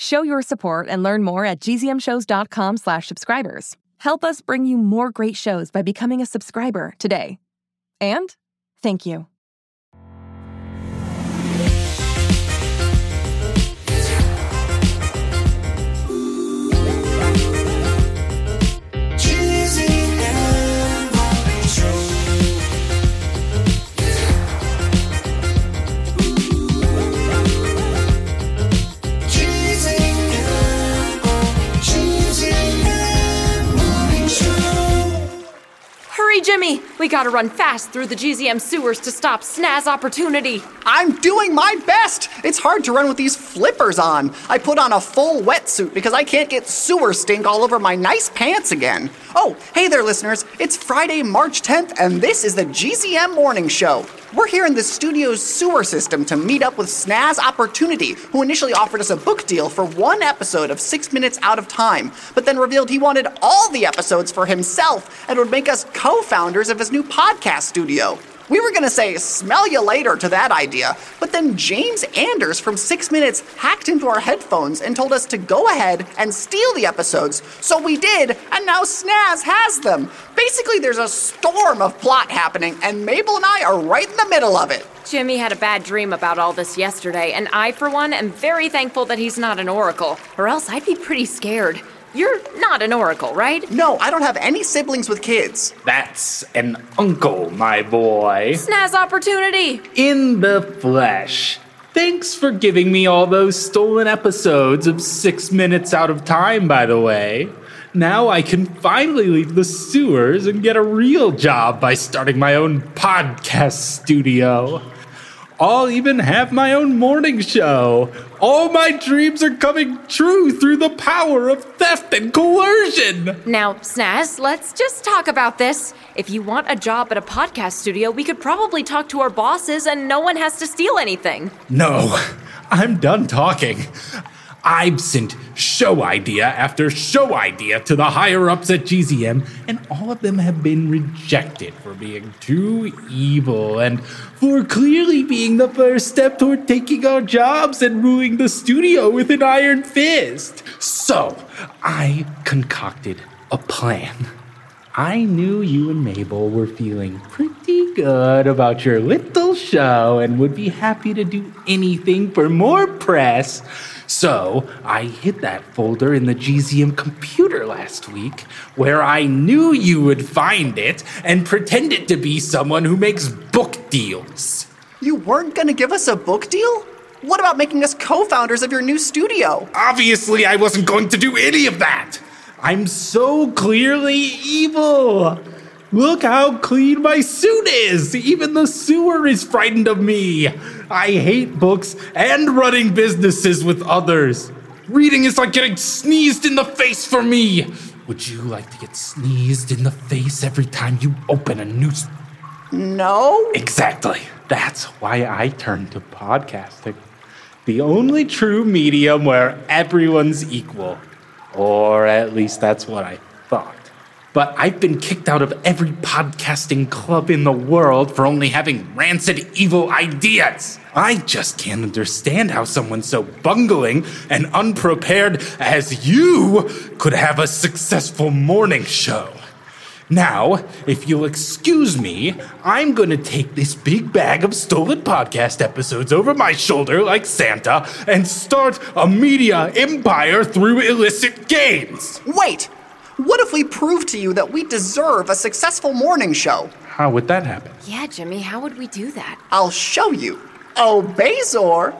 Show your support and learn more at gzmshows.com slash subscribers. Help us bring you more great shows by becoming a subscriber today. And thank you. Jimmy! We gotta run fast through the GZM sewers to stop Snazz Opportunity. I'm doing my best! It's hard to run with these flippers on. I put on a full wetsuit because I can't get sewer stink all over my nice pants again. Oh, hey there, listeners. It's Friday, March 10th, and this is the GZM Morning Show. We're here in the studio's sewer system to meet up with Snazz Opportunity, who initially offered us a book deal for one episode of Six Minutes Out of Time, but then revealed he wanted all the episodes for himself and would make us co founders of his new podcast studio. We were gonna say smell you later to that idea, but then James Anders from Six Minutes hacked into our headphones and told us to go ahead and steal the episodes. So we did, and now Snazz has them. Basically, there's a storm of plot happening, and Mabel and I are right in the middle of it. Jimmy had a bad dream about all this yesterday, and I, for one, am very thankful that he's not an oracle, or else I'd be pretty scared. You're not an oracle, right? No, I don't have any siblings with kids. That's an uncle, my boy. Snazz Opportunity! In the flesh. Thanks for giving me all those stolen episodes of Six Minutes Out of Time, by the way. Now I can finally leave the sewers and get a real job by starting my own podcast studio. I'll even have my own morning show. All my dreams are coming true through the power of theft and coercion. Now, Snazz, let's just talk about this. If you want a job at a podcast studio, we could probably talk to our bosses and no one has to steal anything. No, I'm done talking. I've sent show idea after show idea to the higher ups at GZM, and all of them have been rejected for being too evil and for clearly being the first step toward taking our jobs and ruling the studio with an iron fist. So, I concocted a plan. I knew you and Mabel were feeling pretty good about your little show and would be happy to do anything for more press. So I hid that folder in the GZM computer last week where I knew you would find it and pretended to be someone who makes book deals. You weren't gonna give us a book deal? What about making us co founders of your new studio? Obviously, I wasn't going to do any of that. I'm so clearly evil. Look how clean my suit is. Even the sewer is frightened of me. I hate books and running businesses with others. Reading is like getting sneezed in the face for me. Would you like to get sneezed in the face every time you open a news? No? Exactly. That's why I turned to podcasting. The only true medium where everyone's equal. Or at least that's what I thought. But I've been kicked out of every podcasting club in the world for only having rancid evil ideas. I just can't understand how someone so bungling and unprepared as you could have a successful morning show. Now, if you'll excuse me, I'm gonna take this big bag of stolen podcast episodes over my shoulder like Santa and start a media empire through illicit games. Wait! What if we prove to you that we deserve a successful morning show? How would that happen? Yeah, Jimmy, how would we do that? I'll show you. Oh, Bazor!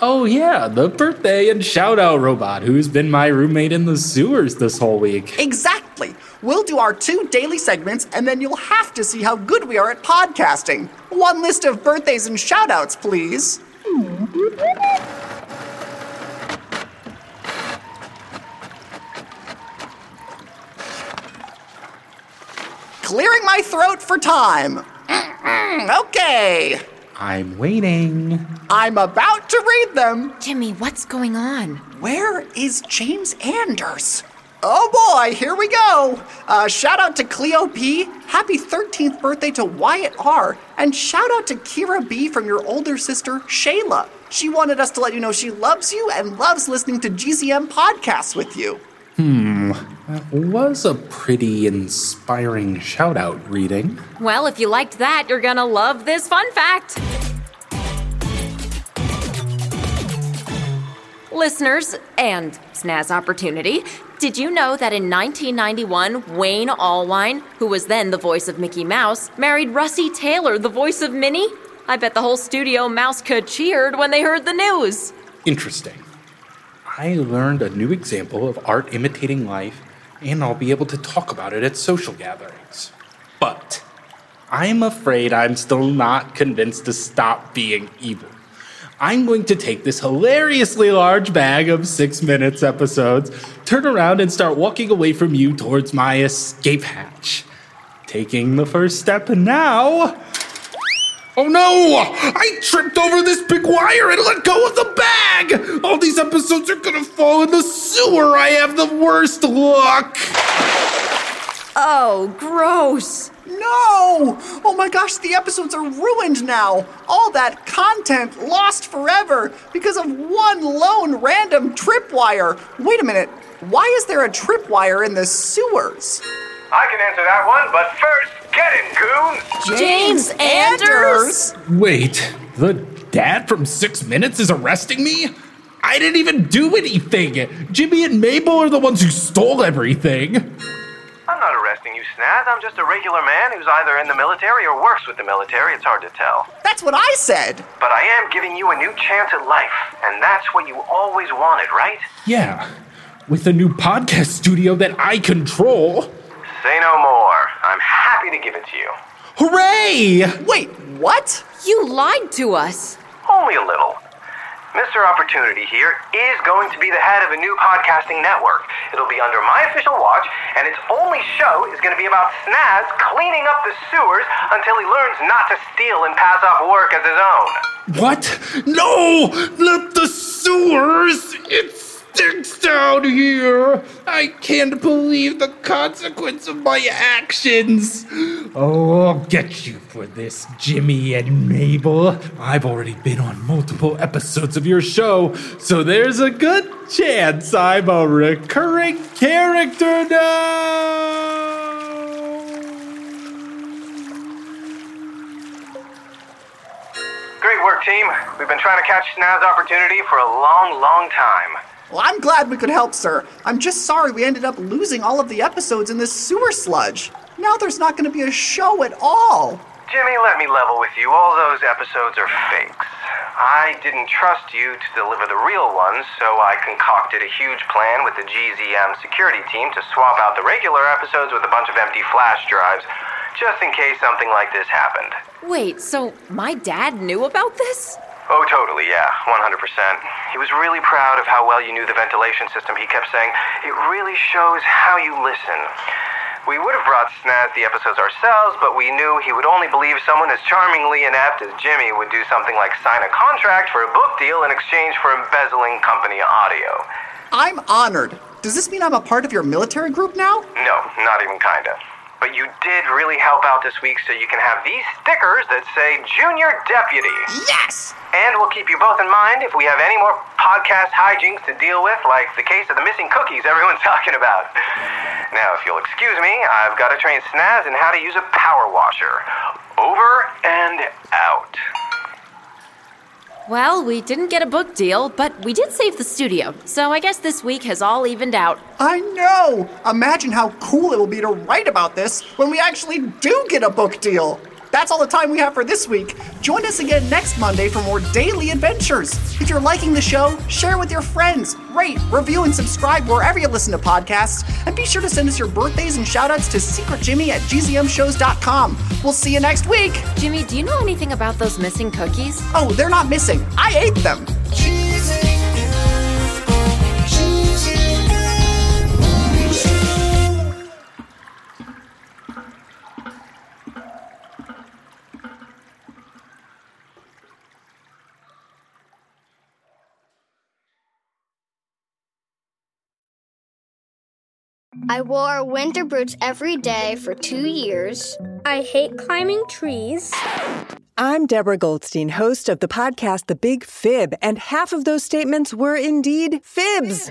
Oh, yeah, the birthday and shout out robot who's been my roommate in the sewers this whole week. Exactly! We'll do our two daily segments, and then you'll have to see how good we are at podcasting. One list of birthdays and shoutouts, please. Clearing my throat for time. Mm-mm, okay. I'm waiting. I'm about to read them. Jimmy, what's going on? Where is James Anders? Oh boy, here we go. Uh, shout out to Cleo P. Happy 13th birthday to Wyatt R. And shout out to Kira B from your older sister, Shayla. She wanted us to let you know she loves you and loves listening to GZM podcasts with you. That was a pretty inspiring shout out reading. Well, if you liked that, you're gonna love this fun fact. Listeners and Snazz Opportunity, did you know that in 1991, Wayne Allwine, who was then the voice of Mickey Mouse, married Russi Taylor, the voice of Minnie? I bet the whole studio mouse could cheered when they heard the news. Interesting. I learned a new example of art imitating life, and I'll be able to talk about it at social gatherings. But I'm afraid I'm still not convinced to stop being evil. I'm going to take this hilariously large bag of six minutes episodes, turn around, and start walking away from you towards my escape hatch. Taking the first step now. Oh no! I tripped over this big wire and let go of the bag! All these episodes are gonna fall in the sewer! I have the worst luck! Oh, gross. No! Oh my gosh, the episodes are ruined now! All that content lost forever because of one lone random tripwire! Wait a minute, why is there a tripwire in the sewers? I can answer that one, but first, get in, goons! James Anders? Wait, the dad from Six Minutes is arresting me? I didn't even do anything! Jimmy and Mabel are the ones who stole everything! I'm not arresting you, Snazz. I'm just a regular man who's either in the military or works with the military. It's hard to tell. That's what I said! But I am giving you a new chance at life, and that's what you always wanted, right? Yeah, with a new podcast studio that I control. Say no more. I'm happy to give it to you. Hooray! Wait, what? You lied to us. Only a little. Mr. Opportunity here is going to be the head of a new podcasting network. It'll be under my official watch, and its only show is going to be about Snazz cleaning up the sewers until he learns not to steal and pass off work as his own. What? No! Not the sewers! It stinks down here! I can't believe the consequence of my actions! Oh, I'll get you for this, Jimmy and Mabel. I've already been on multiple episodes of your show, so there's a good chance I'm a recurring character now! Team. We've been trying to catch Snazz Opportunity for a long, long time. Well, I'm glad we could help, sir. I'm just sorry we ended up losing all of the episodes in this sewer sludge. Now there's not going to be a show at all. Jimmy, let me level with you. All those episodes are fakes. I didn't trust you to deliver the real ones, so I concocted a huge plan with the GZM security team to swap out the regular episodes with a bunch of empty flash drives, just in case something like this happened. Wait, so my dad knew about this? Oh, totally, yeah, 100%. He was really proud of how well you knew the ventilation system. He kept saying, it really shows how you listen. We would have brought Snazz the episodes ourselves, but we knew he would only believe someone as charmingly inept as Jimmy would do something like sign a contract for a book deal in exchange for embezzling company audio. I'm honored. Does this mean I'm a part of your military group now? No, not even kinda. But you did really help out this week, so you can have these stickers that say Junior Deputy. Yes! And we'll keep you both in mind if we have any more podcast hijinks to deal with, like the case of the missing cookies everyone's talking about. Now, if you'll excuse me, I've got to train Snazz in how to use a power washer. Over and out. Well, we didn't get a book deal, but we did save the studio, so I guess this week has all evened out. I know! Imagine how cool it will be to write about this when we actually do get a book deal! That's all the time we have for this week. Join us again next Monday for more daily adventures. If you're liking the show, share with your friends, rate, review, and subscribe wherever you listen to podcasts. And be sure to send us your birthdays and shoutouts to secretjimmy at gzmshows.com. We'll see you next week. Jimmy, do you know anything about those missing cookies? Oh, they're not missing. I ate them. I wore winter boots every day for two years. I hate climbing trees. I'm Deborah Goldstein, host of the podcast The Big Fib, and half of those statements were indeed fibs.